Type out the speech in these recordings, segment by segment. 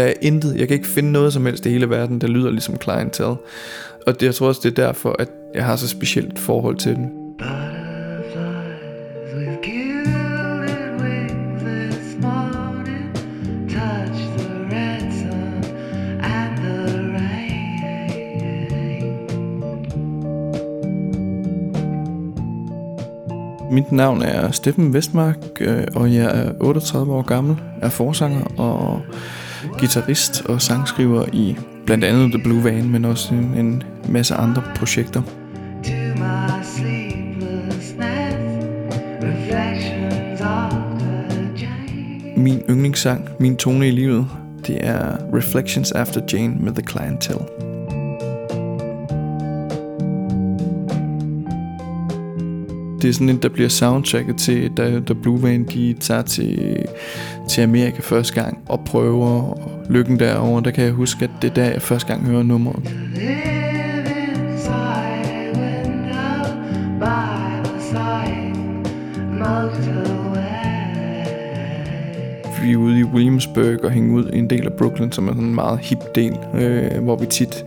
der er intet, jeg kan ikke finde noget som helst i hele verden, der lyder ligesom Clientele. Og det, jeg tror også, det er derfor, at jeg har så specielt forhold til den. Mit navn er Steffen Vestmark, øh, og jeg er 38 år gammel, er forsanger og guitarist og sangskriver i blandt andet The Blue Van, men også en, en masse andre projekter. Min yndlingssang, min tone i livet, det er Reflections After Jane med The Clientele. Det er sådan en, der bliver soundtracket til, da, da Blue Van de tager til, til Amerika første gang og prøver lykken derovre. Der kan jeg huske, at det er der, jeg første gang hører nummeret. Live Vi ude i Williamsburg og hænge ud i en del af Brooklyn, som er sådan en meget hip del, øh, hvor vi tit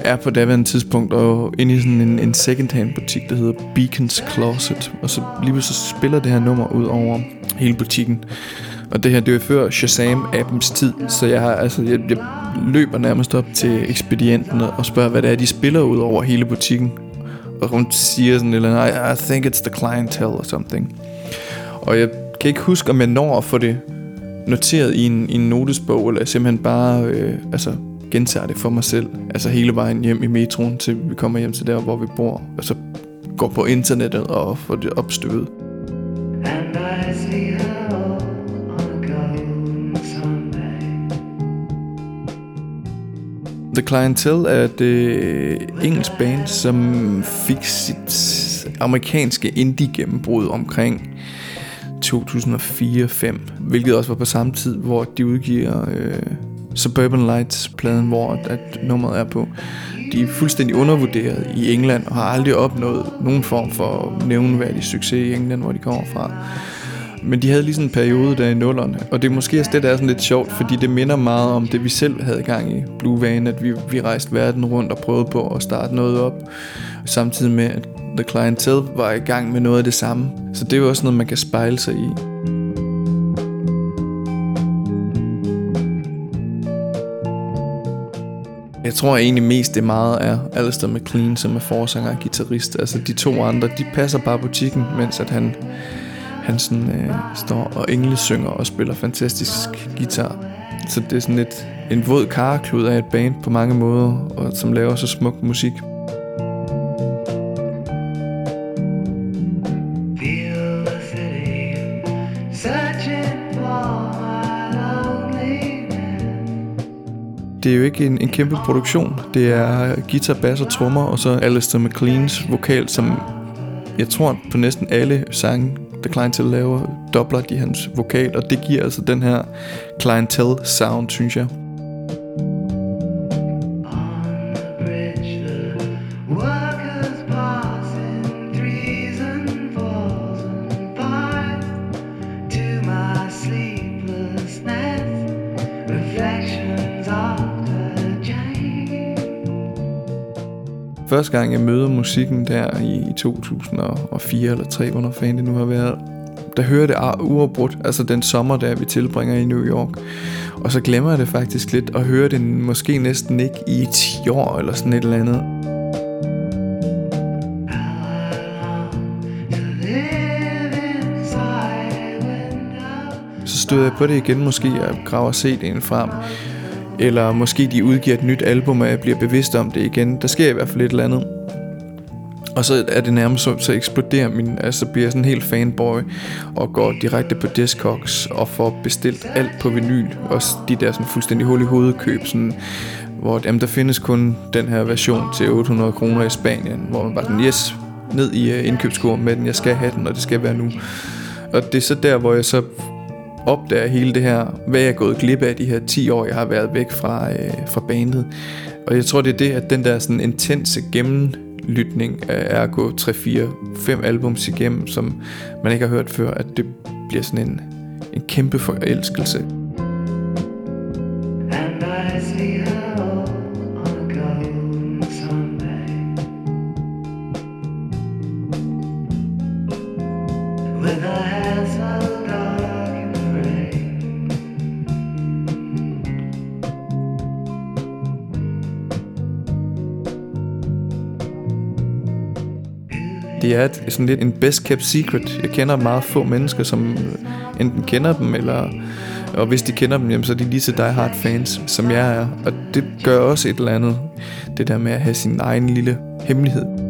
er på daværende tidspunkt og inde i sådan en, en secondhand butik, der hedder Beacons Closet. Og så lige pludselig så spiller det her nummer ud over hele butikken. Og det her, det er før Shazam-appens tid, så jeg, har, altså, jeg, jeg løber nærmest op til ekspedienten og spørger, hvad det er, de spiller ud over hele butikken. Og hun siger sådan et eller andet, I, I think it's the clientele or something. Og jeg kan ikke huske, om jeg når at få det noteret i en, i en notesbog, eller jeg simpelthen bare øh, altså, gentager det for mig selv. Altså hele vejen hjem i metroen, til vi kommer hjem til der, hvor vi bor. Og så går på internettet og får det opstøvet. And I see her. The Clientele er et øh, engelsk band, som fik sit amerikanske indie gennembrud omkring 2004-5, hvilket også var på samme tid, hvor de udgiver øh, Suburban Lights-pladen, hvor at, at nummeret er på. De er fuldstændig undervurderet i England og har aldrig opnået nogen form for nævneværdig succes i England, hvor de kommer fra. Men de havde lige sådan en periode der i nullerne, og det er måske også det, der er sådan lidt sjovt, fordi det minder meget om det, vi selv havde gang i Blue Van, at vi, vi rejste verden rundt og prøvede på at starte noget op, samtidig med, at The Clientele var i gang med noget af det samme. Så det er jo også noget, man kan spejle sig i. Jeg tror egentlig mest det meget er Alistair McLean, som er forsanger og guitarist. Altså de to andre, de passer bare butikken, mens at han, han sådan, øh, står og englesynger og spiller fantastisk guitar. Så det er sådan lidt en våd karklud af et band på mange måder, og som laver så smuk musik. Det er jo ikke en, en kæmpe produktion. Det er guitar, bass og trommer, og så Alistair McLeans vokal, som jeg tror på næsten alle sange, The til laver, dobler de hans vokal, og det giver altså den her Clientele sound, synes jeg. Første gang jeg møder musikken der i, i 2004 eller 3, hvornår fanden det nu har været, der hører det uafbrudt, altså den sommer der vi tilbringer i New York. Og så glemmer jeg det faktisk lidt, og hører det måske næsten ikke i 10 år eller sådan et eller andet. Så støder jeg på det igen måske, og graver CD'en frem. Eller måske de udgiver et nyt album, og jeg bliver bevidst om det igen. Der sker i hvert fald et eller andet. Og så er det nærmest så, så eksploderer min, altså bliver jeg sådan helt fanboy, og går direkte på Discogs, og får bestilt alt på vinyl. Også de der sådan fuldstændig hul i hovedet køb, sådan, hvor jamen, der findes kun den her version til 800 kroner i Spanien, hvor man bare sådan, yes, ned i øh, indkøbskurven med den, jeg skal have den, og det skal være nu. Og det er så der, hvor jeg så opdager hele det her, hvad jeg er gået glip af de her 10 år, jeg har været væk fra, øh, fra bandet. Og jeg tror, det er det, at den der sådan intense gennemlytning af at gå 3, 4, 5 albums igennem, som man ikke har hørt før, at det bliver sådan en, en kæmpe forelskelse. With a handsome Det er et, sådan lidt en best kept secret. Jeg kender meget få mennesker, som øh, enten kender dem, eller og hvis de kender dem, jamen, så er de lige så die hard fans, som jeg er. Og det gør også et eller andet, det der med at have sin egen lille hemmelighed.